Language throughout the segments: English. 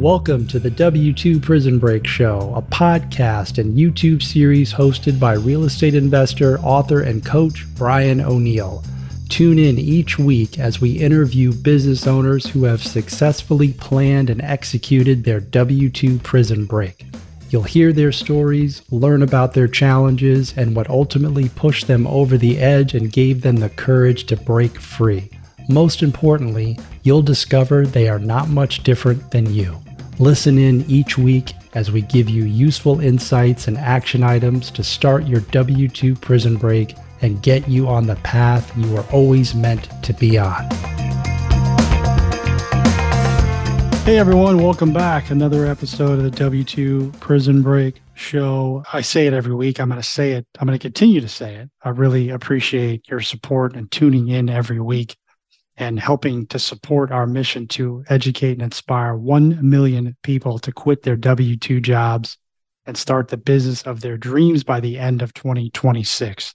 Welcome to the W2 Prison Break Show, a podcast and YouTube series hosted by real estate investor, author, and coach Brian O'Neill. Tune in each week as we interview business owners who have successfully planned and executed their W 2 prison break. You'll hear their stories, learn about their challenges, and what ultimately pushed them over the edge and gave them the courage to break free. Most importantly, you'll discover they are not much different than you. Listen in each week as we give you useful insights and action items to start your W 2 prison break and get you on the path you were always meant to be on. Hey everyone, welcome back. Another episode of the W 2 Prison Break Show. I say it every week. I'm going to say it. I'm going to continue to say it. I really appreciate your support and tuning in every week and helping to support our mission to educate and inspire 1 million people to quit their W 2 jobs and start the business of their dreams by the end of 2026.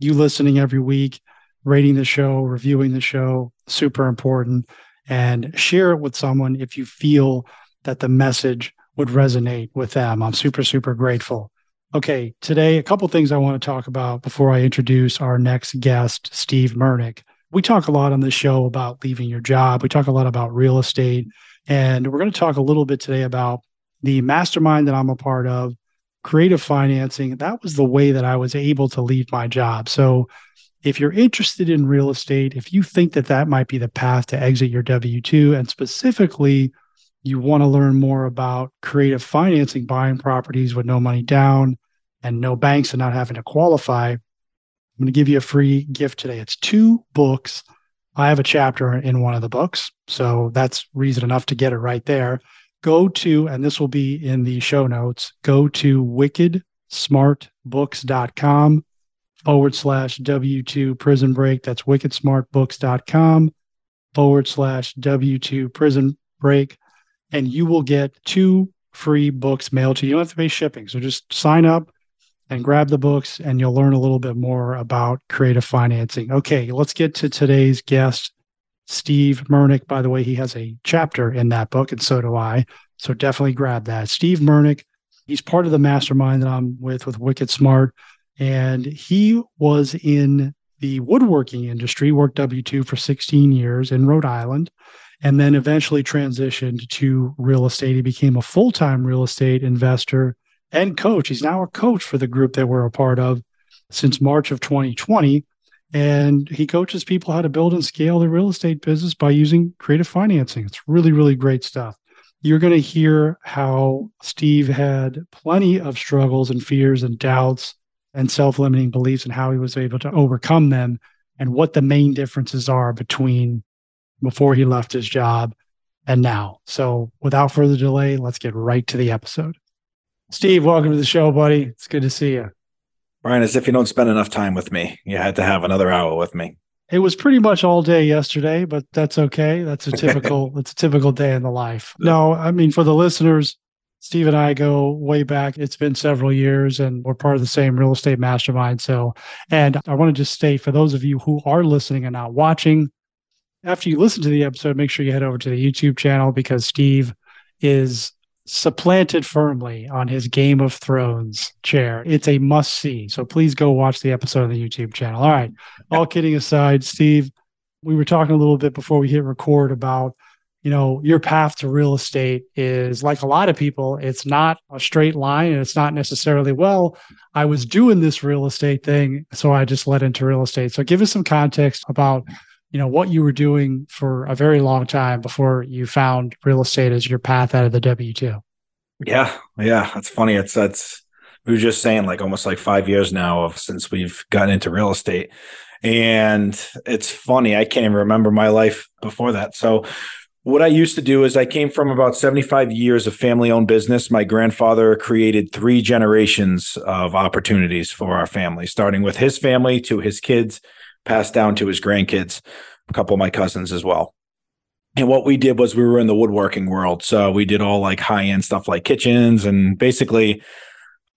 You listening every week, rating the show, reviewing the show, super important. And share it with someone if you feel that the message would resonate with them. I'm super, super grateful. Okay, today, a couple things I want to talk about before I introduce our next guest, Steve Mernick we talk a lot on the show about leaving your job. We talk a lot about real estate. And we're going to talk a little bit today about the mastermind that I'm a part of, creative financing. That was the way that I was able to leave my job. So, if you're interested in real estate, if you think that that might be the path to exit your W 2, and specifically, you want to learn more about creative financing, buying properties with no money down and no banks and not having to qualify, I'm going to give you a free gift today. It's two books. I have a chapter in one of the books. So that's reason enough to get it right there. Go to, and this will be in the show notes, go to wickedsmartbooks.com forward slash W2 prison break. That's wickedsmartbooks.com forward slash W2 prison break. And you will get two free books mailed to you. You don't have to pay shipping. So just sign up and grab the books and you'll learn a little bit more about creative financing. Okay, let's get to today's guest, Steve Mernick. By the way, he has a chapter in that book, and so do I. So definitely grab that. Steve Mernick, he's part of the mastermind that I'm with with Wicked Smart. And he was in the woodworking industry, worked W 2 for 16 years in Rhode Island, and then eventually transitioned to real estate. He became a full time real estate investor and coach. He's now a coach for the group that we're a part of since March of 2020. And he coaches people how to build and scale their real estate business by using creative financing. It's really, really great stuff. You're going to hear how Steve had plenty of struggles and fears and doubts and self limiting beliefs and how he was able to overcome them and what the main differences are between before he left his job and now. So, without further delay, let's get right to the episode. Steve, welcome to the show, buddy. It's good to see you. Brian, as if you don't spend enough time with me, you had to have another hour with me. It was pretty much all day yesterday, but that's okay. That's a typical that's a typical day in the life. No, I mean for the listeners, Steve and I go way back. It's been several years and we're part of the same real estate mastermind. So, and I want to just state for those of you who are listening and not watching, after you listen to the episode, make sure you head over to the YouTube channel because Steve is supplanted firmly on his Game of Thrones chair. It's a must see. So please go watch the episode on the YouTube channel. All right. All kidding aside, Steve, we were talking a little bit before we hit record about, you know, your path to real estate is like a lot of people, it's not a straight line and it's not necessarily, well, I was doing this real estate thing. So I just led into real estate. So give us some context about you know what you were doing for a very long time before you found real estate as your path out of the W two. Yeah, yeah, that's funny. It's that's we were just saying like almost like five years now of since we've gotten into real estate, and it's funny. I can't even remember my life before that. So. What I used to do is I came from about 75 years of family owned business. My grandfather created three generations of opportunities for our family, starting with his family to his kids passed down to his grandkids, a couple of my cousins as well. And what we did was we were in the woodworking world. So we did all like high end stuff like kitchens and basically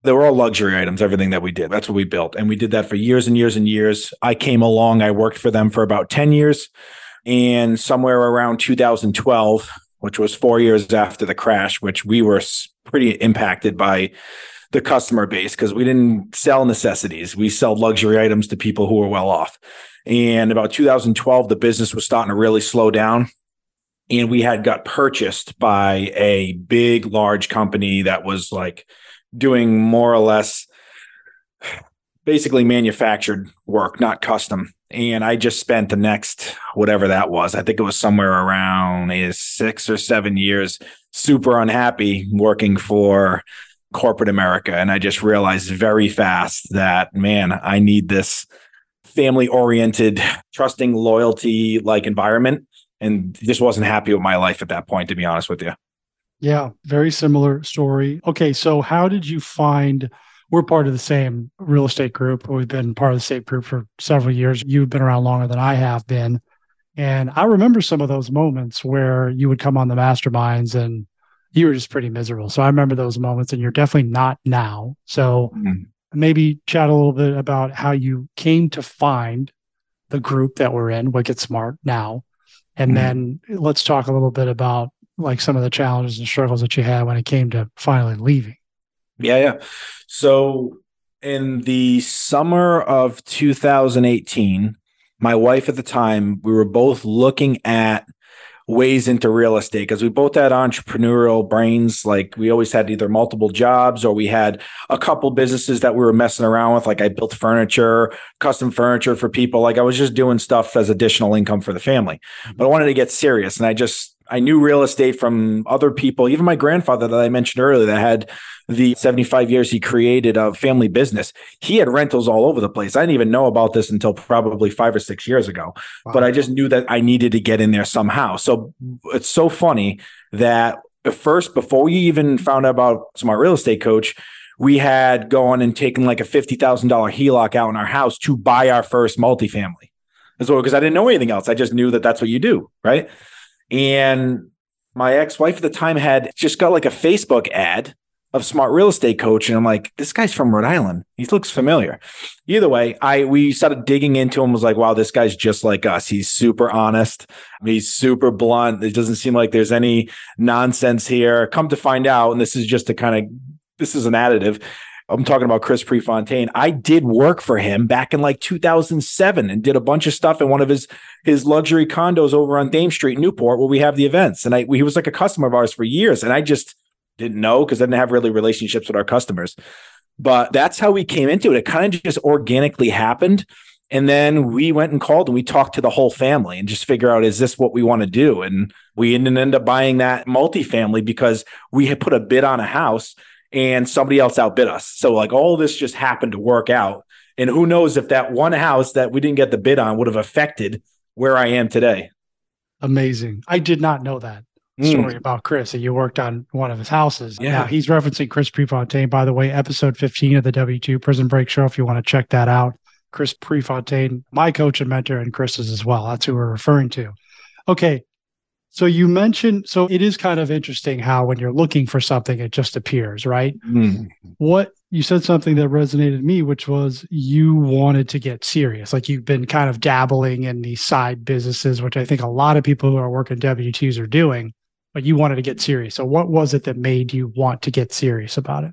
they were all luxury items, everything that we did. That's what we built. And we did that for years and years and years. I came along, I worked for them for about 10 years. And somewhere around 2012, which was four years after the crash, which we were pretty impacted by the customer base because we didn't sell necessities. We sell luxury items to people who were well off. And about 2012, the business was starting to really slow down. And we had got purchased by a big, large company that was like doing more or less basically manufactured work, not custom. And I just spent the next whatever that was. I think it was somewhere around six or seven years, super unhappy working for corporate America. And I just realized very fast that, man, I need this family oriented, trusting, loyalty like environment. And just wasn't happy with my life at that point, to be honest with you. Yeah, very similar story. Okay, so how did you find? We're part of the same real estate group. We've been part of the same group for several years. You've been around longer than I have been. And I remember some of those moments where you would come on the masterminds and you were just pretty miserable. So I remember those moments, and you're definitely not now. So mm-hmm. maybe chat a little bit about how you came to find the group that we're in, Wicked Smart now. And mm-hmm. then let's talk a little bit about like some of the challenges and struggles that you had when it came to finally leaving. Yeah, yeah. So in the summer of 2018, my wife at the time, we were both looking at ways into real estate because we both had entrepreneurial brains. Like we always had either multiple jobs or we had a couple businesses that we were messing around with. Like I built furniture, custom furniture for people. Like I was just doing stuff as additional income for the family. But I wanted to get serious. And I just I knew real estate from other people, even my grandfather that I mentioned earlier that had the 75 years he created a family business. He had rentals all over the place. I didn't even know about this until probably five or six years ago, wow. but I just knew that I needed to get in there somehow. So it's so funny that first, before we even found out about Smart Real Estate Coach, we had gone and taken like a $50,000 HELOC out in our house to buy our first multifamily. As well, because I didn't know anything else, I just knew that that's what you do, right? And my ex-wife at the time had just got like a Facebook ad of smart real estate coach and i'm like this guy's from rhode island. He looks familiar. Either way i we started digging into him was like wow this guy's just like us. He's super honest. He's super blunt. It doesn't seem like there's any nonsense here. Come to find out and this is just a kind of this is an additive I'm talking about Chris Prefontaine. I did work for him back in like 2007 and did a bunch of stuff in one of his his luxury condos over on Thames Street, Newport, where we have the events. And I he was like a customer of ours for years, and I just didn't know because I didn't have really relationships with our customers. But that's how we came into it. It kind of just organically happened. And then we went and called and we talked to the whole family and just figure out is this what we want to do? And we didn't up buying that multifamily because we had put a bid on a house and somebody else outbid us. So like all this just happened to work out. And who knows if that one house that we didn't get the bid on would have affected where I am today. Amazing. I did not know that mm. story about Chris that you worked on one of his houses. Yeah. Now, he's referencing Chris Prefontaine, by the way, episode 15 of the W2 Prison Break Show, if you want to check that out. Chris Prefontaine, my coach and mentor, and Chris's as well. That's who we're referring to. Okay. So you mentioned, so it is kind of interesting how when you're looking for something, it just appears, right? Mm. What you said something that resonated me, which was you wanted to get serious. Like you've been kind of dabbling in these side businesses, which I think a lot of people who are working W2s are doing, but you wanted to get serious. So what was it that made you want to get serious about it?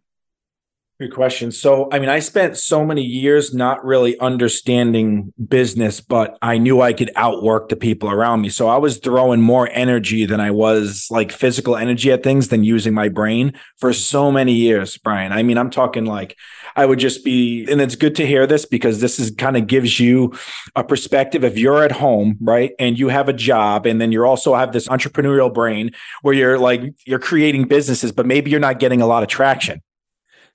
Good question. So, I mean, I spent so many years not really understanding business, but I knew I could outwork the people around me. So I was throwing more energy than I was like physical energy at things than using my brain for so many years, Brian. I mean, I'm talking like I would just be, and it's good to hear this because this is kind of gives you a perspective. If you're at home, right, and you have a job, and then you also have this entrepreneurial brain where you're like, you're creating businesses, but maybe you're not getting a lot of traction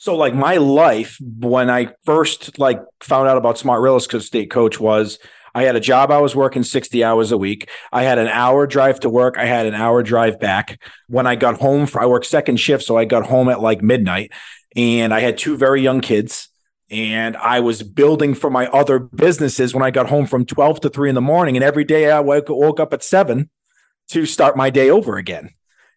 so like my life when I first like found out about smart real estate coach was I had a job I was working 60 hours a week. I had an hour drive to work. I had an hour drive back. When I got home, I worked second shift, so I got home at like midnight and I had two very young kids and I was building for my other businesses when I got home from 12 to 3 in the morning and every day I woke, woke up at 7 to start my day over again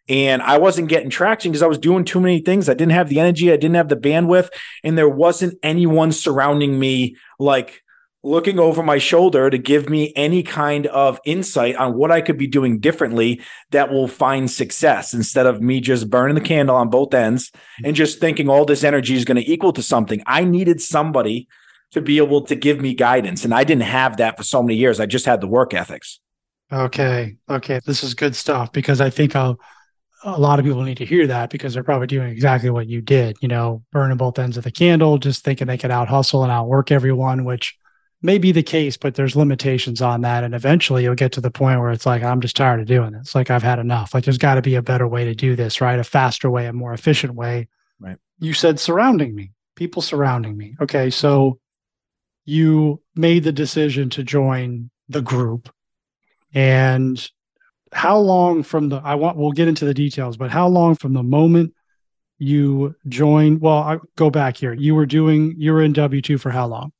and I wasn't getting traction because I was doing too many things. I didn't have the energy, I didn't have the bandwidth, and there wasn't anyone surrounding me like looking over my shoulder to give me any kind of insight on what I could be doing differently that will find success instead of me just burning the candle on both ends and just thinking all this energy is going to equal to something. I needed somebody to be able to give me guidance. And I didn't have that for so many years. I just had the work ethics. Okay. Okay. This is good stuff because I think I'll, a lot of people need to hear that because they're probably doing exactly what you did, you know, burning both ends of the candle, just thinking they could out hustle and outwork everyone, which may be the case, but there's limitations on that. And eventually you'll get to the point where it's like, I'm just tired of doing this. Like I've had enough. Like there's got to be a better way to do this, right? A faster way, a more efficient way. Right. You said surrounding me, people surrounding me. Okay. So you made the decision to join the group. And how long from the, I want, we'll get into the details, but how long from the moment you joined? Well, I go back here. You were doing, you were in W2 for how long?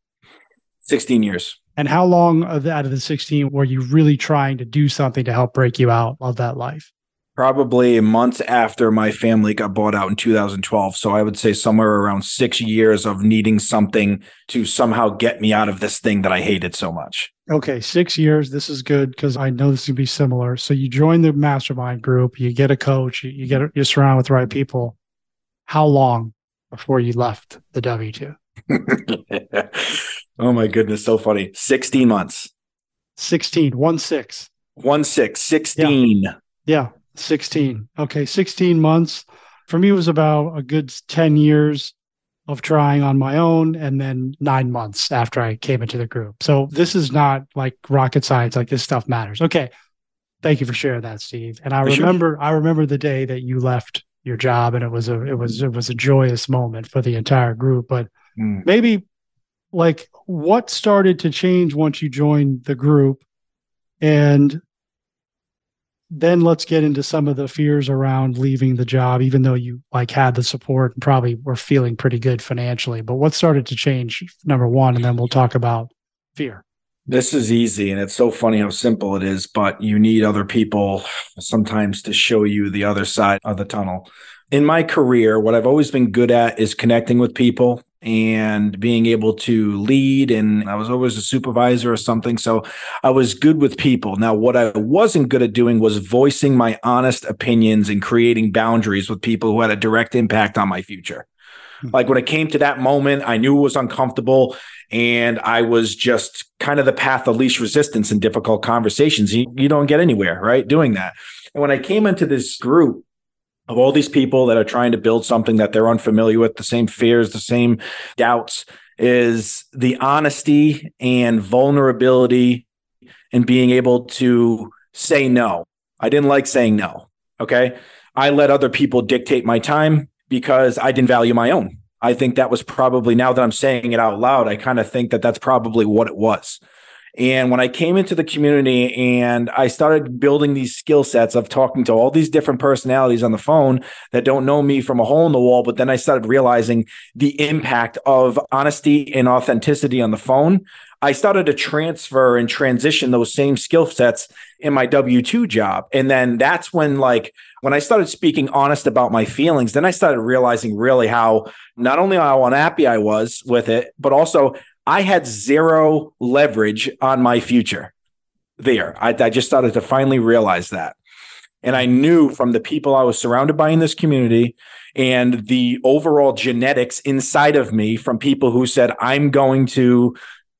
16 years. And how long of the, out of the 16 were you really trying to do something to help break you out of that life? Probably months after my family got bought out in 2012. So I would say somewhere around six years of needing something to somehow get me out of this thing that I hated so much. Okay, six years. This is good because I know this can be similar. So you join the mastermind group, you get a coach, you get you're surrounded with the right people. How long before you left the W two? oh my goodness, so funny. 16 months. 16, one six. One six, 16. Yeah. yeah, 16. Okay, 16 months. For me, it was about a good 10 years of trying on my own and then nine months after I came into the group. So this is not like rocket science, like this stuff matters. Okay. Thank you for sharing that, Steve. And I for remember sure. I remember the day that you left your job and it was a it was it was a joyous moment for the entire group. But mm. maybe like what started to change once you joined the group and then let's get into some of the fears around leaving the job even though you like had the support and probably were feeling pretty good financially. But what started to change number one and then we'll talk about fear. This is easy and it's so funny how simple it is but you need other people sometimes to show you the other side of the tunnel. In my career what i've always been good at is connecting with people and being able to lead. And I was always a supervisor or something. So I was good with people. Now, what I wasn't good at doing was voicing my honest opinions and creating boundaries with people who had a direct impact on my future. Hmm. Like when it came to that moment, I knew it was uncomfortable and I was just kind of the path of least resistance in difficult conversations. You, you don't get anywhere, right? Doing that. And when I came into this group, of all these people that are trying to build something that they're unfamiliar with, the same fears, the same doubts, is the honesty and vulnerability and being able to say no. I didn't like saying no. Okay. I let other people dictate my time because I didn't value my own. I think that was probably now that I'm saying it out loud, I kind of think that that's probably what it was. And when I came into the community and I started building these skill sets of talking to all these different personalities on the phone that don't know me from a hole in the wall, but then I started realizing the impact of honesty and authenticity on the phone. I started to transfer and transition those same skill sets in my W 2 job. And then that's when, like, when I started speaking honest about my feelings, then I started realizing really how not only how unhappy I was with it, but also I had zero leverage on my future there. I, I just started to finally realize that. And I knew from the people I was surrounded by in this community and the overall genetics inside of me from people who said, I'm going to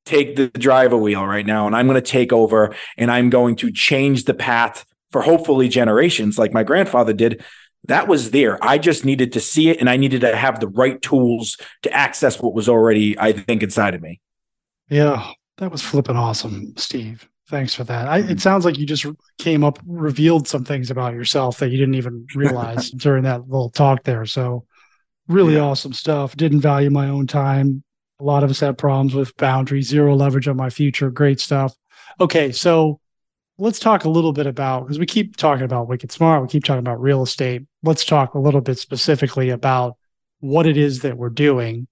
take the driver wheel right now and I'm going to take over and I'm going to change the path for hopefully generations like my grandfather did that was there. I just needed to see it and I needed to have the right tools to access what was already, I think, inside of me. Yeah, that was flipping awesome, Steve. Thanks for that. I, it mm-hmm. sounds like you just came up, revealed some things about yourself that you didn't even realize during that little talk there. So, really yeah. awesome stuff. Didn't value my own time. A lot of us have problems with boundaries, zero leverage on my future. Great stuff. Okay, so let's talk a little bit about because we keep talking about Wicked Smart, we keep talking about real estate. Let's talk a little bit specifically about what it is that we're doing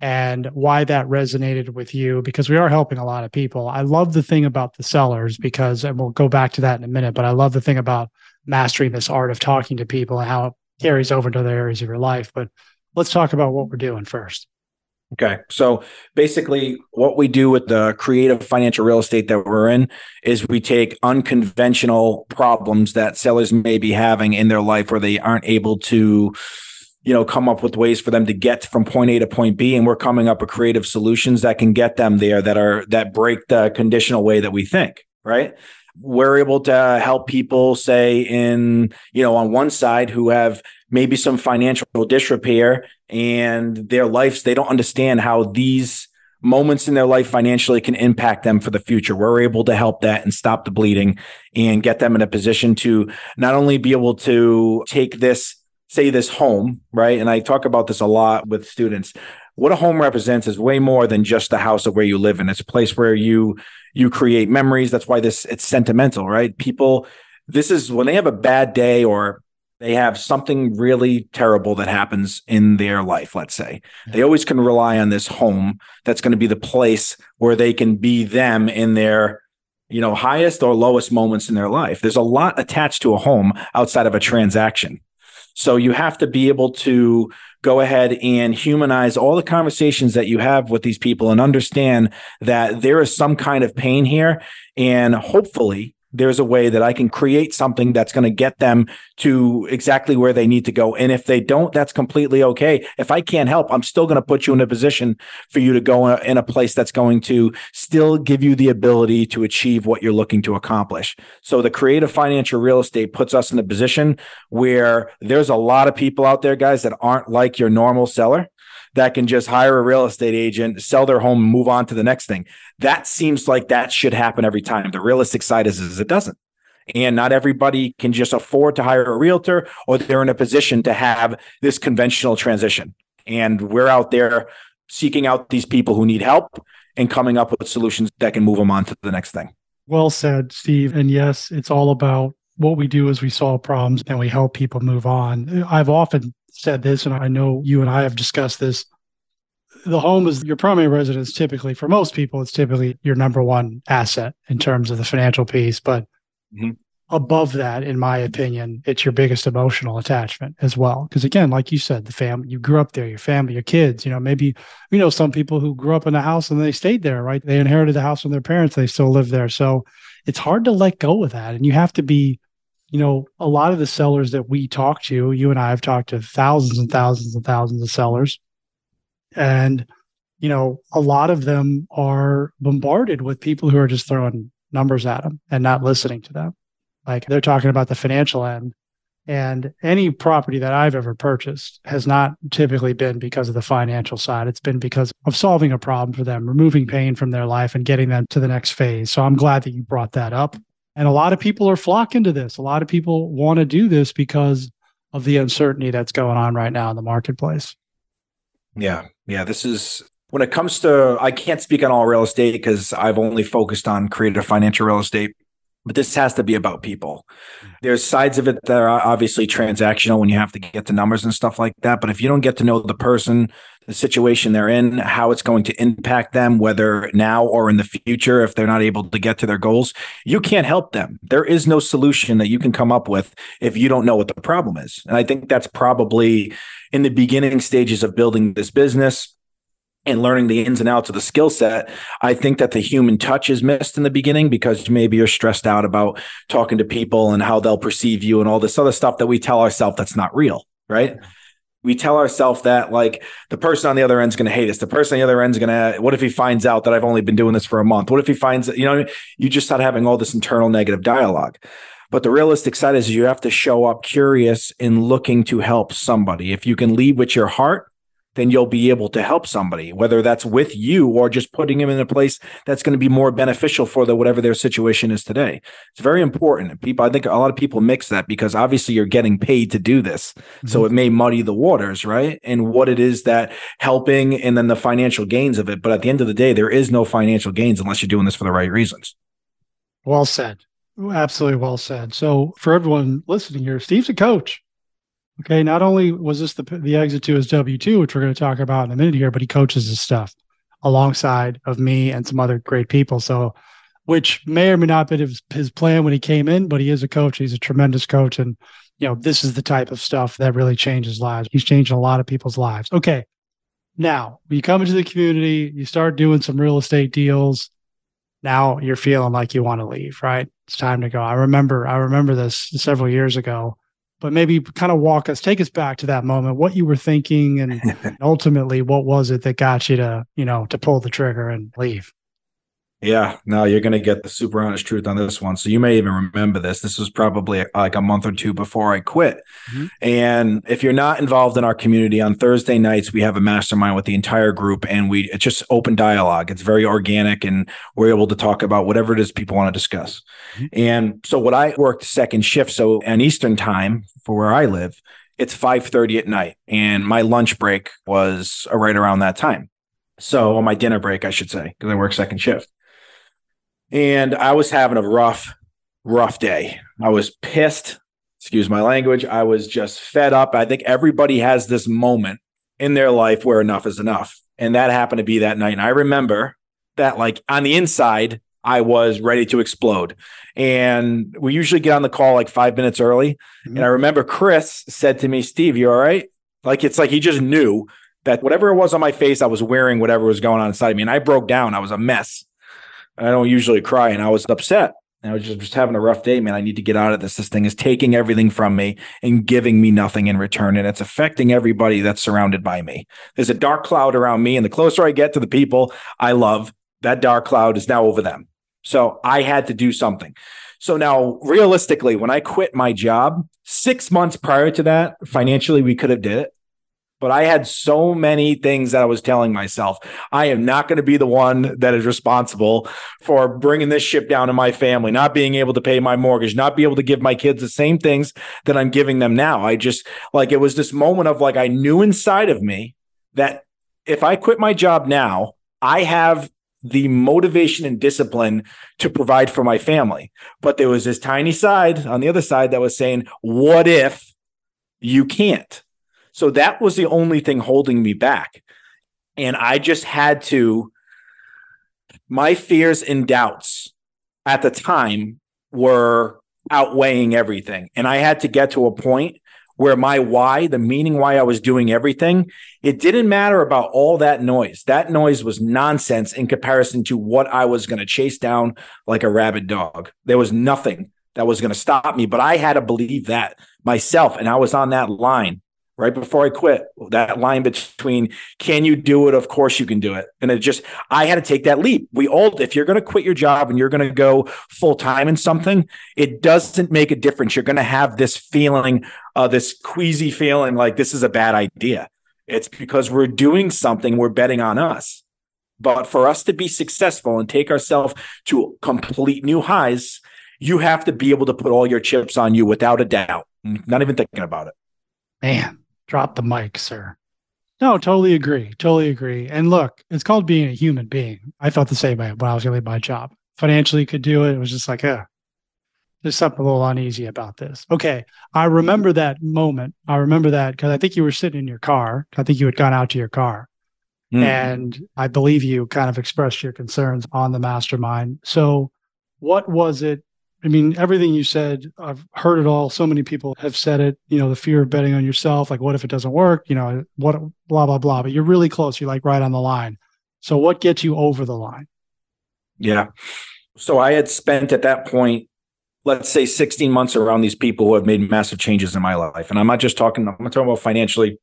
and why that resonated with you because we are helping a lot of people. I love the thing about the sellers because, and we'll go back to that in a minute, but I love the thing about mastering this art of talking to people and how it carries over to other areas of your life. But let's talk about what we're doing first. Okay. So basically, what we do with the creative financial real estate that we're in is we take unconventional problems that sellers may be having in their life where they aren't able to, you know, come up with ways for them to get from point A to point B. And we're coming up with creative solutions that can get them there that are that break the conditional way that we think. Right we're able to help people say in you know on one side who have maybe some financial disrepair and their lives they don't understand how these moments in their life financially can impact them for the future we're able to help that and stop the bleeding and get them in a position to not only be able to take this say this home right and i talk about this a lot with students what a home represents is way more than just the house of where you live in it's a place where you you create memories. That's why this it's sentimental, right? People, this is when they have a bad day or they have something really terrible that happens in their life, let's say. They always can rely on this home that's going to be the place where they can be them in their you know highest or lowest moments in their life. There's a lot attached to a home outside of a transaction. So you have to be able to go ahead and humanize all the conversations that you have with these people and understand that there is some kind of pain here. And hopefully, there's a way that I can create something that's going to get them to exactly where they need to go. And if they don't, that's completely okay. If I can't help, I'm still going to put you in a position for you to go in a place that's going to still give you the ability to achieve what you're looking to accomplish. So the creative financial real estate puts us in a position where there's a lot of people out there, guys, that aren't like your normal seller that can just hire a real estate agent, sell their home, move on to the next thing. That seems like that should happen every time. The realistic side is, is it doesn't. And not everybody can just afford to hire a realtor or they're in a position to have this conventional transition. And we're out there seeking out these people who need help and coming up with solutions that can move them on to the next thing. Well said, Steve. And yes, it's all about what we do is we solve problems and we help people move on. I've often said this, and I know you and I have discussed this. The home is your primary residence. Typically, for most people, it's typically your number one asset in terms of the financial piece. But mm-hmm. above that, in my opinion, it's your biggest emotional attachment as well. Because again, like you said, the family, you grew up there, your family, your kids, you know, maybe, you know, some people who grew up in the house and they stayed there, right? They inherited the house from their parents, they still live there. So it's hard to let go of that. And you have to be you know, a lot of the sellers that we talk to, you and I have talked to thousands and thousands and thousands of sellers. And, you know, a lot of them are bombarded with people who are just throwing numbers at them and not listening to them. Like they're talking about the financial end. And any property that I've ever purchased has not typically been because of the financial side. It's been because of solving a problem for them, removing pain from their life and getting them to the next phase. So I'm glad that you brought that up. And a lot of people are flocking to this. A lot of people want to do this because of the uncertainty that's going on right now in the marketplace. Yeah. Yeah. This is when it comes to, I can't speak on all real estate because I've only focused on creative financial real estate but this has to be about people. Mm. There's sides of it that are obviously transactional when you have to get the numbers and stuff like that. But if you don't get to know the person, the situation they're in, how it's going to impact them, whether now or in the future, if they're not able to get to their goals, you can't help them. There is no solution that you can come up with if you don't know what the problem is. And I think that's probably in the beginning stages of building this business and learning the ins and outs of the skill set, I think that the human touch is missed in the beginning because maybe you're stressed out about talking to people and how they'll perceive you and all this other stuff that we tell ourselves that's not real, right? We tell ourselves that like the person on the other end is going to hate us. The person on the other end is going to, what if he finds out that I've only been doing this for a month? What if he finds, you know, you just start having all this internal negative dialogue. But the realistic side is you have to show up curious and looking to help somebody. If you can lead with your heart, then you'll be able to help somebody, whether that's with you or just putting them in a place that's going to be more beneficial for the whatever their situation is today. It's very important. People, I think a lot of people mix that because obviously you're getting paid to do this. Mm-hmm. So it may muddy the waters, right? And what it is that helping and then the financial gains of it. But at the end of the day, there is no financial gains unless you're doing this for the right reasons. Well said. Absolutely well said. So for everyone listening here, Steve's a coach. Okay, not only was this the the exit to his W two, which we're going to talk about in a minute here, but he coaches his stuff alongside of me and some other great people. So, which may or may not been his, his plan when he came in, but he is a coach. He's a tremendous coach, and you know this is the type of stuff that really changes lives. He's changing a lot of people's lives. Okay, Now, you come into the community, you start doing some real estate deals. Now you're feeling like you want to leave, right? It's time to go. I remember, I remember this several years ago, but maybe kind of walk us, take us back to that moment, what you were thinking, and ultimately, what was it that got you to, you know, to pull the trigger and leave? Yeah, no, you're going to get the super honest truth on this one. So you may even remember this. This was probably like a month or two before I quit. Mm-hmm. And if you're not involved in our community on Thursday nights, we have a mastermind with the entire group and we it's just open dialogue. It's very organic and we're able to talk about whatever it is people want to discuss. Mm-hmm. And so what I worked second shift, so an Eastern time for where I live, it's 5:30 at night and my lunch break was right around that time. So, on my dinner break, I should say, because I work second shift. And I was having a rough, rough day. I was pissed. Excuse my language. I was just fed up. I think everybody has this moment in their life where enough is enough. And that happened to be that night. And I remember that, like, on the inside, I was ready to explode. And we usually get on the call like five minutes early. Mm-hmm. And I remember Chris said to me, Steve, you all right? Like, it's like he just knew that whatever it was on my face, I was wearing whatever was going on inside of me. And I broke down. I was a mess. I don't usually cry, and I was upset. I was just, just having a rough day, man. I need to get out of this. This thing is taking everything from me and giving me nothing in return. And it's affecting everybody that's surrounded by me. There's a dark cloud around me. And the closer I get to the people I love, that dark cloud is now over them. So I had to do something. So now, realistically, when I quit my job, six months prior to that, financially, we could have did it but I had so many things that I was telling myself. I am not going to be the one that is responsible for bringing this ship down to my family, not being able to pay my mortgage, not be able to give my kids the same things that I'm giving them now. I just like it was this moment of like I knew inside of me that if I quit my job now, I have the motivation and discipline to provide for my family. But there was this tiny side on the other side that was saying, what if you can't? So that was the only thing holding me back. And I just had to, my fears and doubts at the time were outweighing everything. And I had to get to a point where my why, the meaning why I was doing everything, it didn't matter about all that noise. That noise was nonsense in comparison to what I was going to chase down like a rabid dog. There was nothing that was going to stop me, but I had to believe that myself. And I was on that line right before I quit. That line between can you do it? Of course you can do it. And it just I had to take that leap. We all if you're going to quit your job and you're going to go full time in something, it doesn't make a difference. You're going to have this feeling, uh, this queasy feeling like this is a bad idea. It's because we're doing something, we're betting on us. But for us to be successful and take ourselves to complete new highs, you have to be able to put all your chips on you without a doubt, not even thinking about it. Man, Drop the mic, sir. No, totally agree. Totally agree. And look, it's called being a human being. I felt the same way when I was going to leave my job. Financially could do it. It was just like, yeah, there's something a little uneasy about this. Okay. I remember that moment. I remember that because I think you were sitting in your car. I think you had gone out to your car. Mm. And I believe you kind of expressed your concerns on the mastermind. So, what was it I mean, everything you said, I've heard it all. So many people have said it, you know, the fear of betting on yourself, like, what if it doesn't work? You know, what, blah, blah, blah. But you're really close. You're like right on the line. So, what gets you over the line? Yeah. So, I had spent at that point, let's say 16 months around these people who have made massive changes in my life. And I'm not just talking, I'm not talking about financially,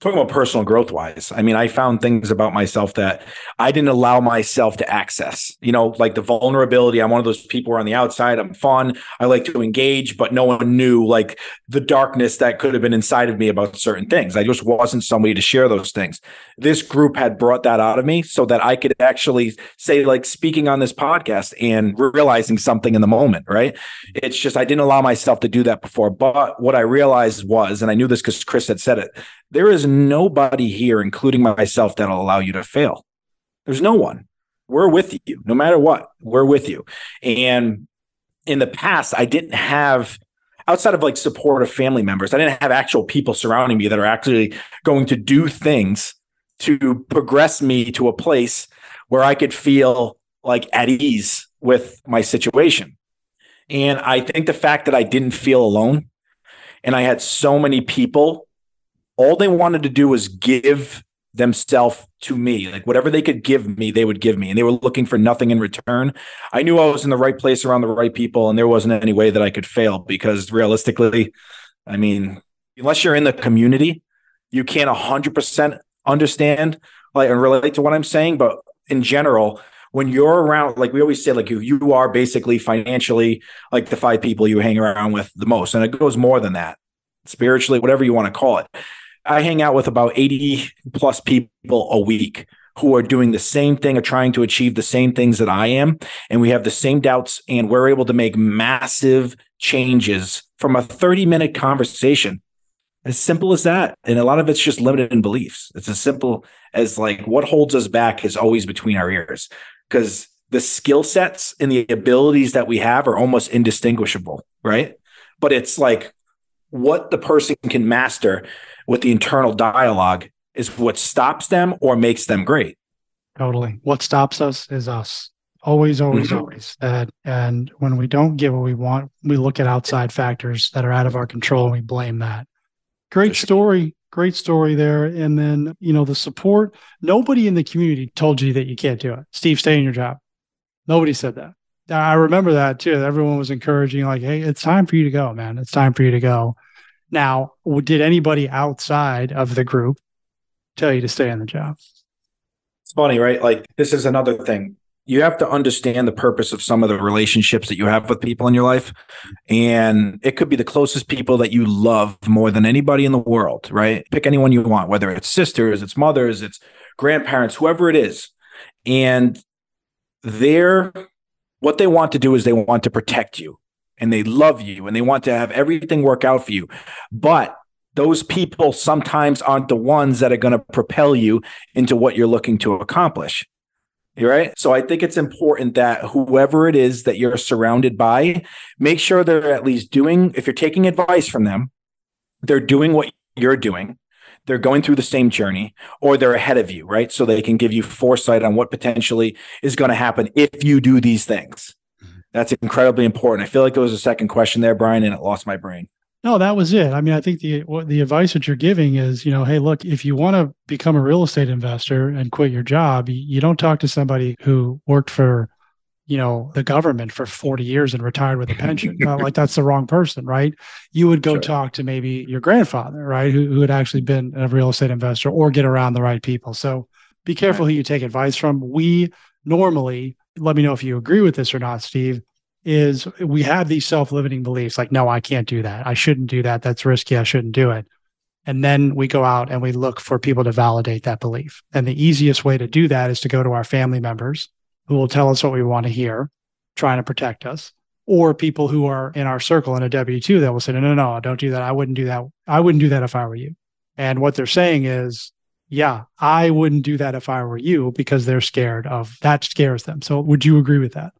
talking about personal growth wise i mean i found things about myself that i didn't allow myself to access you know like the vulnerability. I'm one of those people who are on the outside i'm fun. I like to engage but no one knew like the darkness that could have been inside of me about certain things. I just wasn't somebody to share those things. This group had brought that out of me so that i could actually say like speaking on this podcast and realizing something in the moment right? It's just i didn't allow myself to do that before. But what i realized was and i knew this because chris had said it there is nobody here, including myself, that'll allow you to fail. There's no one. We're with you no matter what. We're with you. And in the past, I didn't have outside of like support of family members, I didn't have actual people surrounding me that are actually going to do things to progress me to a place where I could feel like at ease with my situation. And I think the fact that I didn't feel alone and I had so many people all they wanted to do was give themselves to me. Like whatever they could give me, they would give me. And they were looking for nothing in return. I knew I was in the right place around the right people, and there wasn't any way that I could fail because realistically, I mean, unless you're in the community, you can't 100% understand like and relate to what I'm saying. But in general, when you're around, like we always say, like you, you are basically financially like the five people you hang around with the most. And it goes more than that, spiritually, whatever you want to call it I hang out with about 80 plus people a week who are doing the same thing or trying to achieve the same things that I am. And we have the same doubts, and we're able to make massive changes from a 30 minute conversation. As simple as that. And a lot of it's just limited in beliefs. It's as simple as like what holds us back is always between our ears because the skill sets and the abilities that we have are almost indistinguishable, right? But it's like what the person can master with the internal dialogue is what stops them or makes them great. Totally. What stops us is us. Always, always, mm-hmm. always. And, and when we don't get what we want, we look at outside factors that are out of our control and we blame that. Great sure. story. Great story there. And then, you know, the support. Nobody in the community told you that you can't do it. Steve, stay in your job. Nobody said that. I remember that too. Everyone was encouraging, like, hey, it's time for you to go, man. It's time for you to go. Now, did anybody outside of the group tell you to stay in the job? It's funny, right? Like, this is another thing. You have to understand the purpose of some of the relationships that you have with people in your life. And it could be the closest people that you love more than anybody in the world, right? Pick anyone you want, whether it's sisters, it's mothers, it's grandparents, whoever it is. And they're what they want to do is they want to protect you and they love you and they want to have everything work out for you. But those people sometimes aren't the ones that are going to propel you into what you're looking to accomplish. Right. So I think it's important that whoever it is that you're surrounded by, make sure they're at least doing, if you're taking advice from them, they're doing what you're doing. They're going through the same journey or they're ahead of you, right? So they can give you foresight on what potentially is going to happen if you do these things. Mm-hmm. That's incredibly important. I feel like there was a second question there, Brian, and it lost my brain. No, that was it. I mean, I think the the advice that you're giving is, you know, hey, look, if you want to become a real estate investor and quit your job, you don't talk to somebody who worked for, you know, the government for 40 years and retired with a pension. like that's the wrong person, right? You would go sure. talk to maybe your grandfather, right, who, who had actually been a real estate investor or get around the right people. So be careful right. who you take advice from. We normally let me know if you agree with this or not, Steve, is we have these self-limiting beliefs like, no, I can't do that. I shouldn't do that. That's risky. I shouldn't do it. And then we go out and we look for people to validate that belief. And the easiest way to do that is to go to our family members who will tell us what we want to hear, trying to protect us, or people who are in our circle in a W 2 that will say, no, no, no, don't do that. I wouldn't do that. I wouldn't do that if I were you. And what they're saying is, yeah, I wouldn't do that if I were you because they're scared of that scares them. So would you agree with that?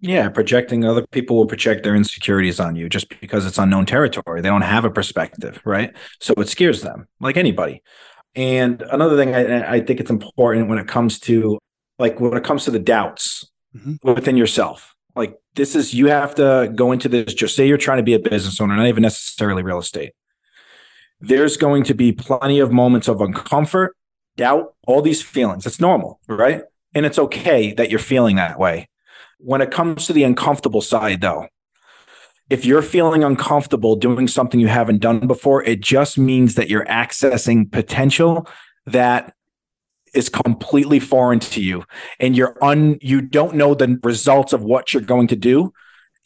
Yeah, projecting other people will project their insecurities on you just because it's unknown territory. They don't have a perspective, right? So it scares them, like anybody. And another thing I, I think it's important when it comes to like when it comes to the doubts mm-hmm. within yourself. Like this is you have to go into this. Just say you're trying to be a business owner, not even necessarily real estate there's going to be plenty of moments of uncomfort, doubt, all these feelings. It's normal, right? And it's okay that you're feeling that way. When it comes to the uncomfortable side, though, if you're feeling uncomfortable doing something you haven't done before, it just means that you're accessing potential that is completely foreign to you and you're un you don't know the results of what you're going to do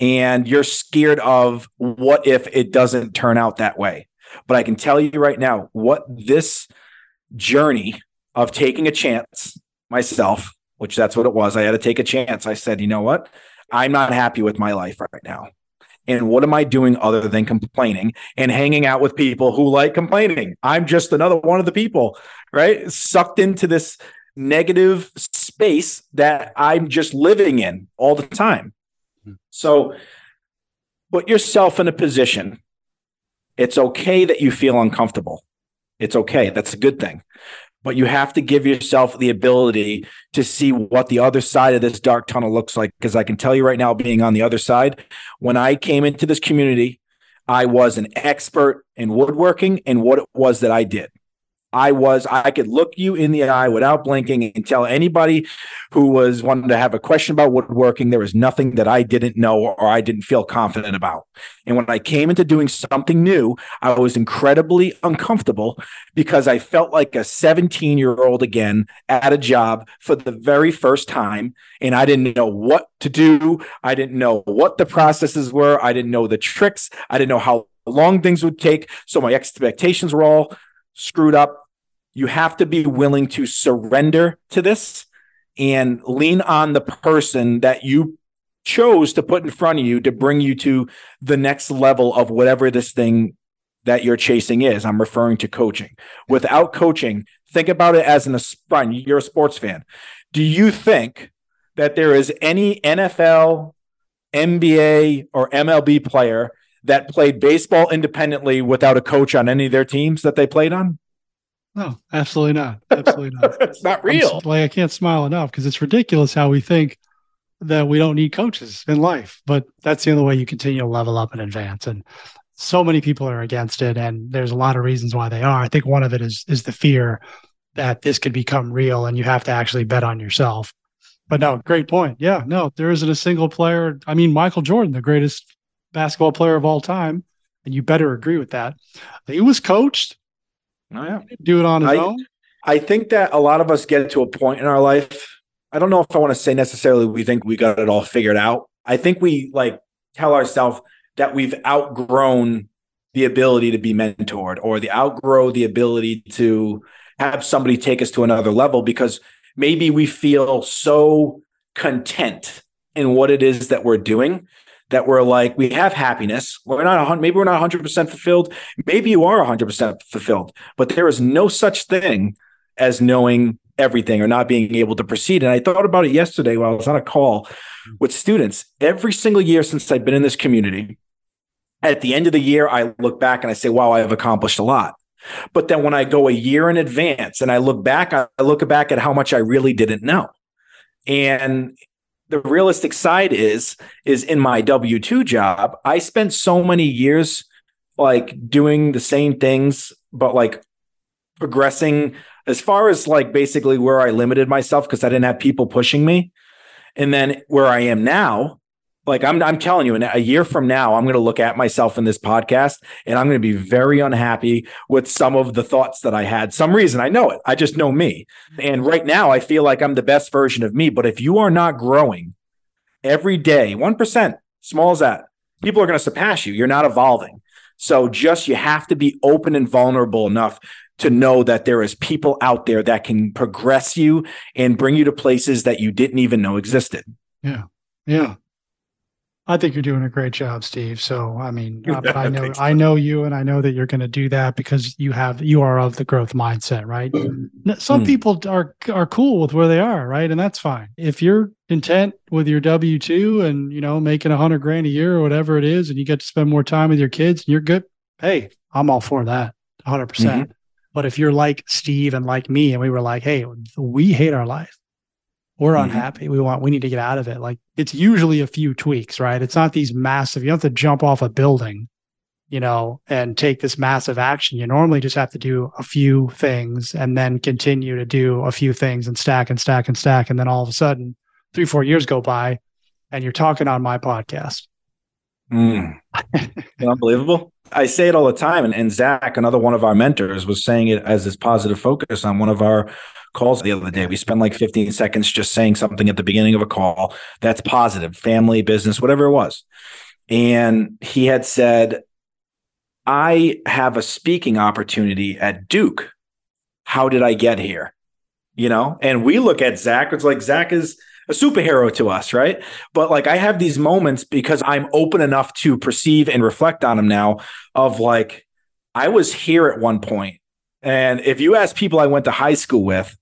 and you're scared of what if it doesn't turn out that way but I can tell you right now what this journey of taking a chance myself, which that's what it was. I had to take a chance. I said, you know what? I'm not happy with my life right now. And what am I doing other than complaining and hanging out with people who like complaining? I'm just another one of the people, right? Sucked into this negative space that I'm just living in all the time. Hmm. So put yourself in a position it's okay that you feel uncomfortable. It's okay. That's a good thing. But you have to give yourself the ability to see what the other side of this dark tunnel looks like. Because I can tell you right now, being on the other side, when I came into this community, I was an expert in woodworking and what it was that I did. I was, I could look you in the eye without blinking and tell anybody who was wanting to have a question about woodworking, there was nothing that I didn't know or I didn't feel confident about. And when I came into doing something new, I was incredibly uncomfortable because I felt like a 17 year old again at a job for the very first time. And I didn't know what to do. I didn't know what the processes were. I didn't know the tricks. I didn't know how long things would take. So my expectations were all screwed up. You have to be willing to surrender to this and lean on the person that you chose to put in front of you to bring you to the next level of whatever this thing that you're chasing is. I'm referring to coaching. Without coaching, think about it as an fine, you're a sports fan. Do you think that there is any NFL, NBA, or MLB player that played baseball independently without a coach on any of their teams that they played on? No, absolutely not. Absolutely not. it's not real. I'm, like I can't smile enough because it's ridiculous how we think that we don't need coaches in life, but that's the only way you continue to level up and advance. And so many people are against it, and there's a lot of reasons why they are. I think one of it is is the fear that this could become real, and you have to actually bet on yourself. But no, great point. Yeah, no, there isn't a single player. I mean, Michael Jordan, the greatest basketball player of all time, and you better agree with that. He was coached. Oh yeah, do it on his I, own. I think that a lot of us get to a point in our life. I don't know if I want to say necessarily we think we got it all figured out. I think we like tell ourselves that we've outgrown the ability to be mentored or the outgrow the ability to have somebody take us to another level because maybe we feel so content in what it is that we're doing that we're like we have happiness. We're not maybe we're not 100% fulfilled. Maybe you are 100% fulfilled but there is no such thing as knowing everything or not being able to proceed. And i thought about it yesterday while i was on a call with students. Every single year since i've been in this community at the end of the year i look back and i say wow i've accomplished a lot. But then when i go a year in advance and i look back i look back at how much i really didn't know. And the realistic side is is in my W2 job, I spent so many years like doing the same things but like progressing as far as like basically where I limited myself because I didn't have people pushing me. And then where I am now, like I'm I'm telling you, in a year from now, I'm going to look at myself in this podcast and I'm going to be very unhappy with some of the thoughts that I had. Some reason I know it. I just know me. And right now, I feel like I'm the best version of me. But if you are not growing every day, one percent, small as that, people are going to surpass you. You're not evolving. So just you have to be open and vulnerable enough to know that there is people out there that can progress you and bring you to places that you didn't even know existed. Yeah. Yeah. I think you're doing a great job, Steve. So, I mean, I know I know you, and I know that you're going to do that because you have you are of the growth mindset, right? Some mm. people are are cool with where they are, right, and that's fine. If you're content with your W two and you know making a hundred grand a year or whatever it is, and you get to spend more time with your kids, and you're good. Hey, I'm all for that, 100. Mm-hmm. percent But if you're like Steve and like me, and we were like, hey, we hate our life we're mm-hmm. unhappy. We want, we need to get out of it. Like it's usually a few tweaks, right? It's not these massive, you don't have to jump off a building, you know, and take this massive action. You normally just have to do a few things and then continue to do a few things and stack and stack and stack. And then all of a sudden, three, four years go by and you're talking on my podcast. Mm. Unbelievable. I say it all the time. And, and Zach, another one of our mentors, was saying it as this positive focus on one of our calls the other day. We spend like 15 seconds just saying something at the beginning of a call that's positive, family, business, whatever it was. And he had said, I have a speaking opportunity at Duke. How did I get here? You know, and we look at Zach, it's like Zach is a superhero to us, right? But like I have these moments because I'm open enough to perceive and reflect on them now of like, I was here at one point. And if you ask people I went to high school with,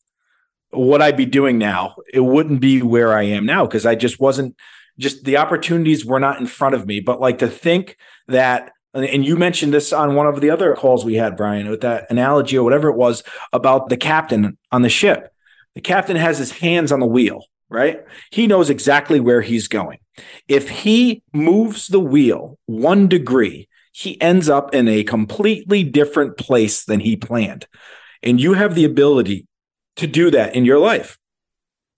what I'd be doing now, it wouldn't be where I am now because I just wasn't just the opportunities were not in front of me. But like to think that, and you mentioned this on one of the other calls we had, Brian, with that analogy or whatever it was about the captain on the ship. The captain has his hands on the wheel, right? He knows exactly where he's going. If he moves the wheel one degree, he ends up in a completely different place than he planned. And you have the ability to do that in your life.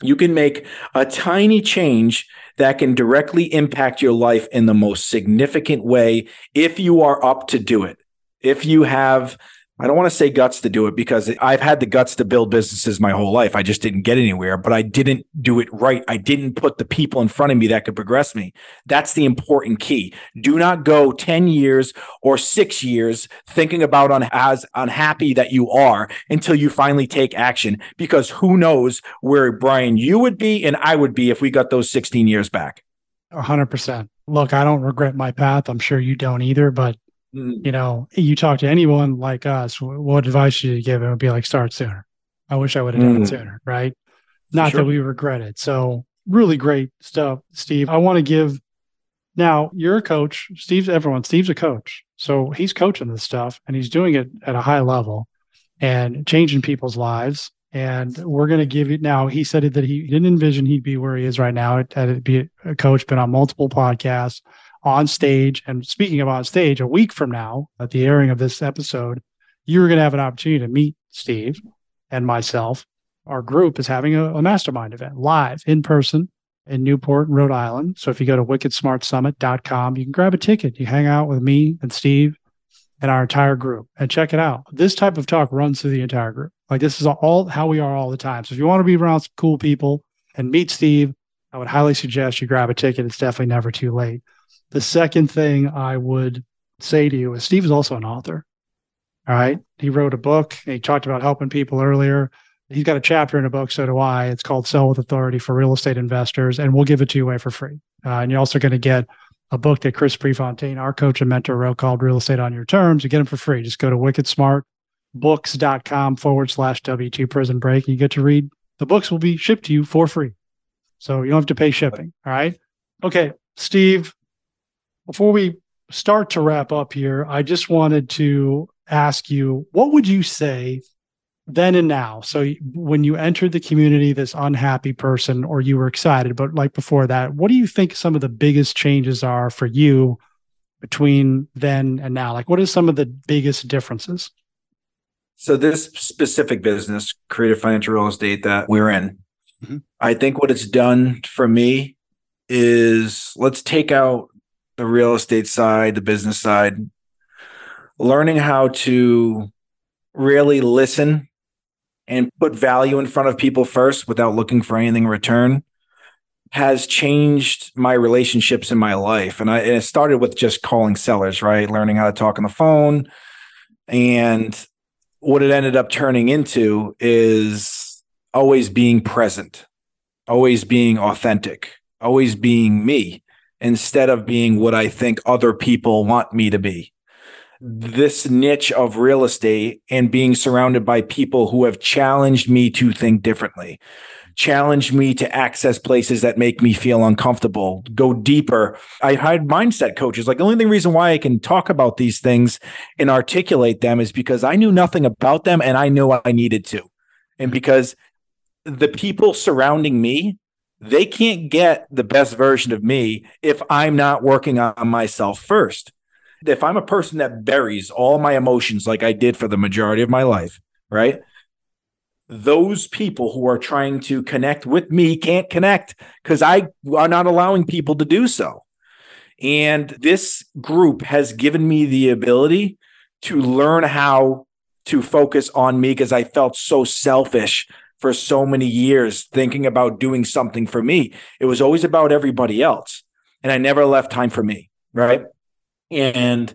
You can make a tiny change that can directly impact your life in the most significant way if you are up to do it. If you have I don't want to say guts to do it because I've had the guts to build businesses my whole life. I just didn't get anywhere, but I didn't do it right. I didn't put the people in front of me that could progress me. That's the important key. Do not go 10 years or six years thinking about on, as unhappy that you are until you finally take action, because who knows where Brian, you would be and I would be if we got those 16 years back. 100%. Look, I don't regret my path. I'm sure you don't either, but Mm. you know, you talk to anyone like us, what advice should you give? It would be like, start sooner. I wish I would have done mm. it sooner, right? Not sure. that we regret it. So, really great stuff, Steve. I want to give now, you're a coach. Steve's everyone. Steve's a coach. So, he's coaching this stuff and he's doing it at a high level and changing people's lives. And we're going to give you now. He said that he didn't envision he'd be where he is right now. Had be a coach, been on multiple podcasts on stage. And speaking of on stage, a week from now, at the airing of this episode, you're going to have an opportunity to meet Steve and myself. Our group is having a, a mastermind event live in person in Newport, Rhode Island. So if you go to wickedsmartsummit.com, you can grab a ticket. You hang out with me and Steve and our entire group and check it out. This type of talk runs through the entire group. Like this is all how we are all the time. So if you want to be around some cool people and meet Steve, I would highly suggest you grab a ticket. It's definitely never too late. The second thing I would say to you is Steve is also an author. All right. He wrote a book. He talked about helping people earlier. He's got a chapter in a book, so do I. It's called Sell with Authority for Real Estate Investors, and we'll give it to you away for free. Uh, and you're also going to get a book that Chris Prefontaine, our coach and mentor, wrote called Real Estate on Your Terms. You get them for free. Just go to wickedsmartbooks.com forward slash W2 prison break. And you get to read the books will be shipped to you for free. So you don't have to pay shipping. All right. Okay. Steve, before we start to wrap up here, I just wanted to ask you what would you say then and now? So when you entered the community, this unhappy person, or you were excited, but like before that, what do you think some of the biggest changes are for you between then and now? Like, what are some of the biggest differences? So this specific business, creative financial real estate that we're in, mm-hmm. I think what it's done for me is let's take out the real estate side, the business side, learning how to really listen and put value in front of people first without looking for anything in return has changed my relationships in my life. And, I, and it started with just calling sellers, right? Learning how to talk on the phone. And what it ended up turning into is always being present, always being authentic, always being me instead of being what I think other people want me to be. This niche of real estate and being surrounded by people who have challenged me to think differently, challenged me to access places that make me feel uncomfortable, go deeper. I had mindset coaches. Like the only reason why I can talk about these things and articulate them is because I knew nothing about them and I knew I needed to. And because the people surrounding me they can't get the best version of me if I'm not working on myself first. If I'm a person that buries all my emotions like I did for the majority of my life, right? Those people who are trying to connect with me can't connect because I are not allowing people to do so. And this group has given me the ability to learn how to focus on me because I felt so selfish for so many years thinking about doing something for me. It was always about everybody else. And I never left time for me. Right. And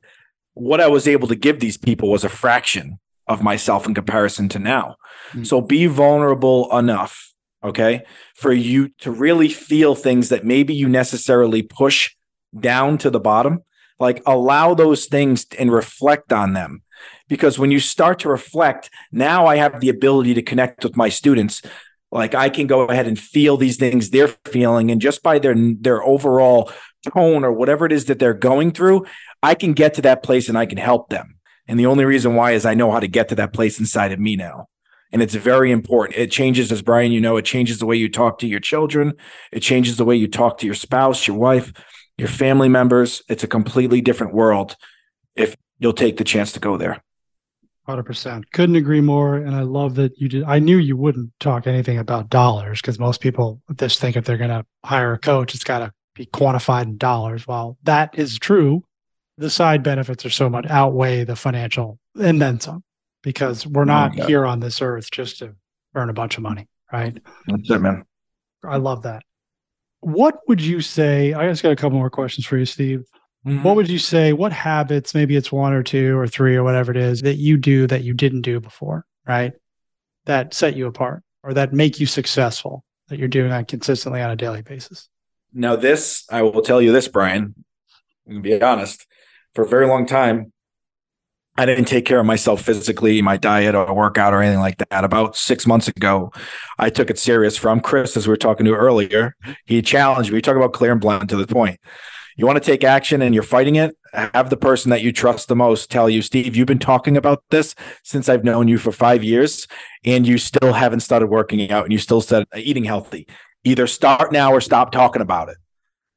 what I was able to give these people was a fraction of myself in comparison to now. Mm-hmm. So be vulnerable enough, okay, for you to really feel things that maybe you necessarily push down to the bottom. Like allow those things and reflect on them because when you start to reflect, now I have the ability to connect with my students. Like I can go ahead and feel these things they're feeling, and just by their their overall tone or whatever it is that they're going through, I can get to that place and I can help them. And the only reason why is I know how to get to that place inside of me now. And it's very important. It changes, as Brian, you know, it changes the way you talk to your children. It changes the way you talk to your spouse, your wife, your family members. It's a completely different world if you'll take the chance to go there. 100%. Couldn't agree more. And I love that you did. I knew you wouldn't talk anything about dollars because most people just think if they're going to hire a coach, it's got to be quantified in dollars. While that is true, the side benefits are so much outweigh the financial and then some because we're oh not oh, here on this earth just to earn a bunch of money, right? That's it, man. I love that. What would you say? I just got a couple more questions for you, Steve. Mm-hmm. What would you say? What habits, maybe it's one or two or three or whatever it is, that you do that you didn't do before, right? That set you apart or that make you successful that you're doing on consistently on a daily basis? Now, this, I will tell you this, Brian, to be honest, for a very long time, I didn't take care of myself physically, my diet or workout or anything like that. About six months ago, I took it serious from Chris, as we were talking to earlier. He challenged me. Talk about clear and blunt to the point. You want to take action and you're fighting it, have the person that you trust the most tell you, Steve, you've been talking about this since I've known you for five years, and you still haven't started working out and you still said uh, eating healthy. Either start now or stop talking about it.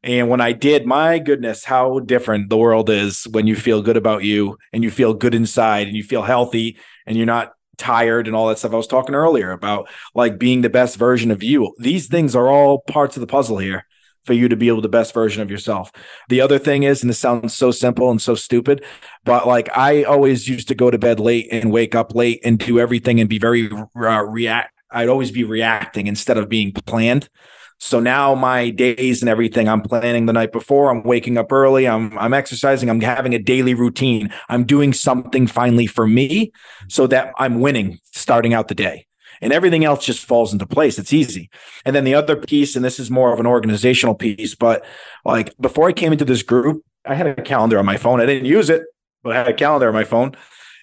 And when I did, my goodness, how different the world is when you feel good about you and you feel good inside and you feel healthy and you're not tired and all that stuff I was talking earlier about like being the best version of you. These things are all parts of the puzzle here for you to be able the best version of yourself. The other thing is, and this sounds so simple and so stupid, but like I always used to go to bed late and wake up late and do everything and be very uh, react. I'd always be reacting instead of being planned. So now my days and everything, I'm planning the night before. I'm waking up early. I'm I'm exercising. I'm having a daily routine. I'm doing something finally for me, so that I'm winning starting out the day. And everything else just falls into place. It's easy. And then the other piece, and this is more of an organizational piece, but like before I came into this group, I had a calendar on my phone. I didn't use it, but I had a calendar on my phone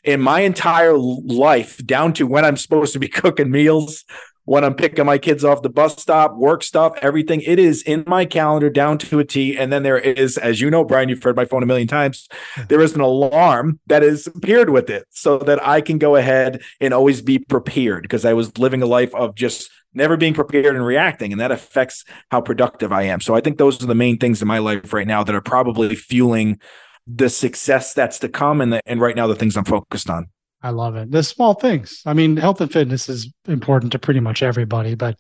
in my entire life down to when I'm supposed to be cooking meals, when I'm picking my kids off the bus stop, work stuff, everything. It is in my calendar down to a T. And then there is, as you know, Brian, you've heard my phone a million times. There is an alarm that is paired with it so that I can go ahead and always be prepared because I was living a life of just never being prepared and reacting. And that affects how productive I am. So I think those are the main things in my life right now that are probably fueling the success that's to come and the, and right now the things I'm focused on. I love it. The small things. I mean, health and fitness is important to pretty much everybody, but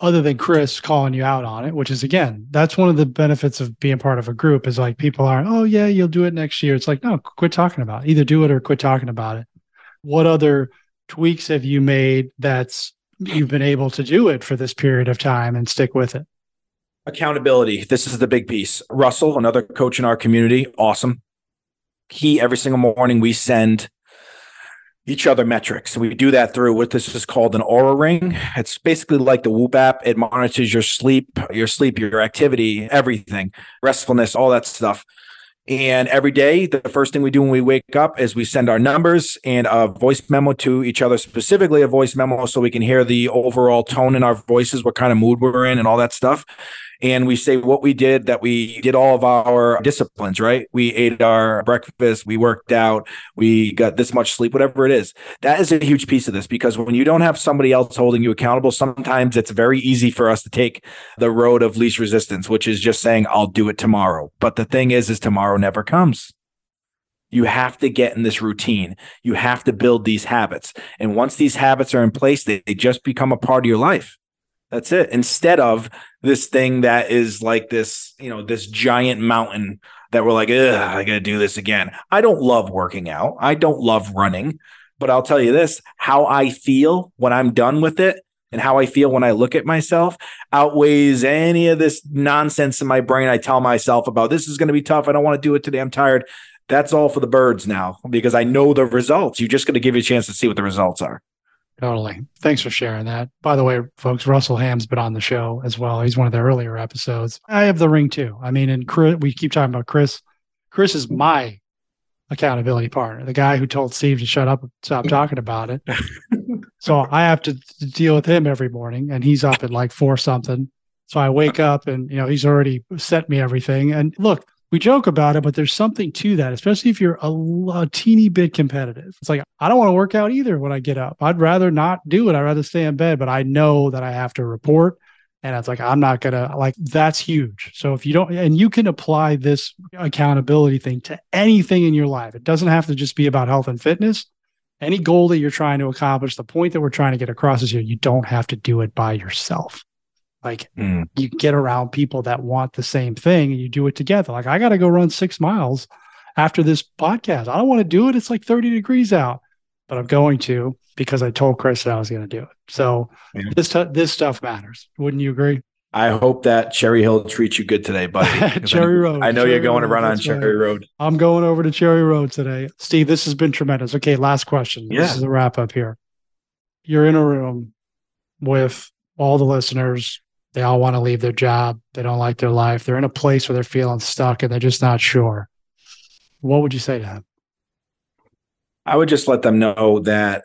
other than Chris calling you out on it, which is again, that's one of the benefits of being part of a group is like people are, oh yeah, you'll do it next year. It's like, no, quit talking about it. Either do it or quit talking about it. What other tweaks have you made that's you've been able to do it for this period of time and stick with it? Accountability. This is the big piece. Russell, another coach in our community, awesome. He every single morning we send each other metrics. We do that through what this is called an Oura ring. It's basically like the Whoop app. It monitors your sleep, your sleep, your activity, everything, restfulness, all that stuff. And every day, the first thing we do when we wake up is we send our numbers and a voice memo to each other, specifically a voice memo, so we can hear the overall tone in our voices, what kind of mood we're in, and all that stuff and we say what we did that we did all of our disciplines right we ate our breakfast we worked out we got this much sleep whatever it is that is a huge piece of this because when you don't have somebody else holding you accountable sometimes it's very easy for us to take the road of least resistance which is just saying i'll do it tomorrow but the thing is is tomorrow never comes you have to get in this routine. You have to build these habits. And once these habits are in place, they, they just become a part of your life. That's it. Instead of this thing that is like this, you know, this giant mountain that we're like, I got to do this again. I don't love working out. I don't love running, but I'll tell you this how I feel when I'm done with it and how I feel when I look at myself outweighs any of this nonsense in my brain. I tell myself about this is going to be tough. I don't want to do it today. I'm tired. That's all for the birds now because I know the results. You're just to give you a chance to see what the results are. Totally. Thanks for sharing that. By the way, folks, Russell Ham's been on the show as well. He's one of the earlier episodes. I have the ring too. I mean, and Chris, we keep talking about Chris. Chris is my accountability partner, the guy who told Steve to shut up, and stop talking about it. so I have to, to deal with him every morning, and he's up at like four something. So I wake up and you know he's already sent me everything. And look, we joke about it, but there's something to that, especially if you're a, a, teeny bit competitive. It's like, I don't want to work out either when I get up. I'd rather not do it. I'd rather stay in bed, but I know that I have to report. And it's like, I'm not going to, like, that's huge. So if you don't, and you can apply this accountability thing to anything in your life, it doesn't have to just be about health and fitness. any goal that you're trying to accomplish, the point that we're trying to get across is here, you don't have to do it by yourself. Like mm. you get around people that want the same thing and you do it together. Like I got to go run six miles after this podcast. I don't want to do it. It's like 30 degrees out, but I'm going to because I told Chris that I was going to do it. So yeah. this, t- this stuff matters. Wouldn't you agree? I hope that Cherry Hill treats you good today, buddy. Cherry I, Road. I know Cherry you're going Road, to run on Cherry right. Road. I'm going over to Cherry Road today. Steve, this has been tremendous. Okay, last question. Yeah. This is a wrap up here. You're in a room with all the listeners. They all want to leave their job. They don't like their life. They're in a place where they're feeling stuck and they're just not sure. What would you say to them? I would just let them know that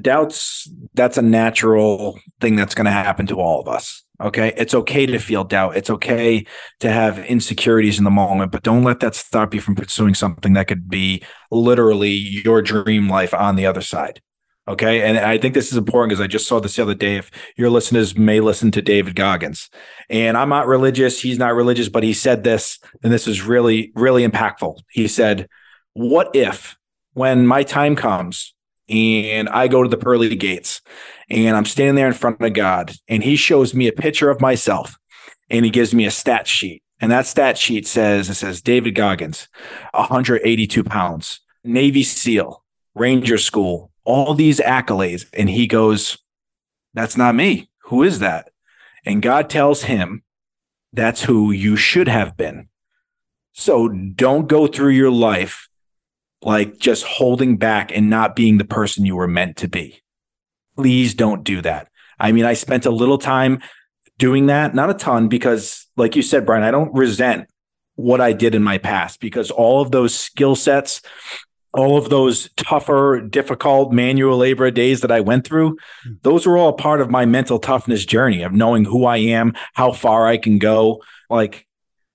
doubts that's a natural thing that's going to happen to all of us okay it's okay to feel doubt it's okay to have insecurities in the moment but don't let that stop you from pursuing something that could be literally your dream life on the other side okay and i think this is important because i just saw this the other day if your listeners may listen to david goggins and i'm not religious he's not religious but he said this and this is really really impactful he said what if when my time comes and I go to the pearly gates and I'm standing there in front of God and he shows me a picture of myself and he gives me a stat sheet. And that stat sheet says, it says David Goggins, 182 pounds, Navy SEAL, Ranger School, all these accolades. And he goes, That's not me. Who is that? And God tells him, That's who you should have been. So don't go through your life like just holding back and not being the person you were meant to be. Please don't do that. I mean, I spent a little time doing that, not a ton, because like you said, Brian, I don't resent what I did in my past because all of those skill sets, all of those tougher, difficult manual labor days that I went through, hmm. those were all part of my mental toughness journey of knowing who I am, how far I can go, like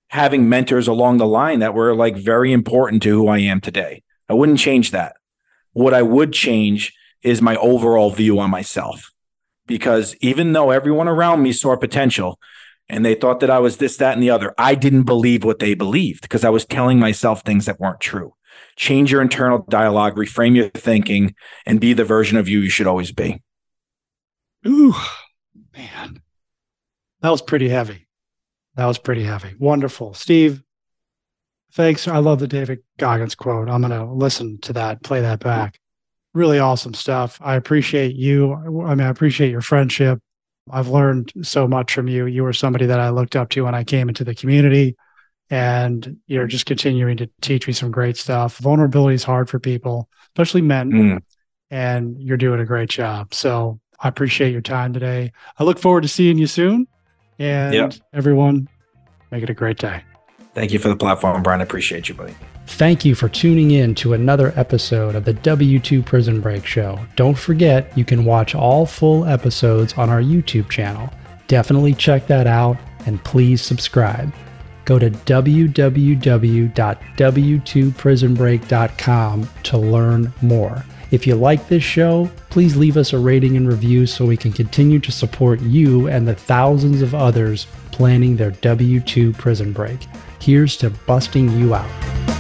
having mentors along the line that were like very important to who I am today. I wouldn't change that. What I would change is my overall view on myself. Because even though everyone around me saw potential and they thought that I was this, that, and the other, I didn't believe what they believed because I was telling myself things that weren't true. Change your internal dialogue, reframe your thinking, and be the version of you you should always be. Ooh, man. That was pretty heavy. That was pretty heavy. Wonderful. Steve, Thanks. I love the David Goggins quote. I'm going to listen to that, play that back. Really awesome stuff. I appreciate you. I mean, I appreciate your friendship. I've learned so much from you. You were somebody that I looked up to when I came into the community, and you're just continuing to teach me some great stuff. Vulnerability is hard for people, especially men, mm. and you're doing a great job. So I appreciate your time today. I look forward to seeing you soon. And yep. everyone, make it a great day. Thank you for the platform, Brian. I appreciate you, buddy. Thank you for tuning in to another episode of the W2 Prison Break Show. Don't forget, you can watch all full episodes on our YouTube channel. Definitely check that out and please subscribe. Go to www.w2prisonbreak.com to learn more. If you like this show, please leave us a rating and review so we can continue to support you and the thousands of others planning their W 2 prison break. Here's to busting you out.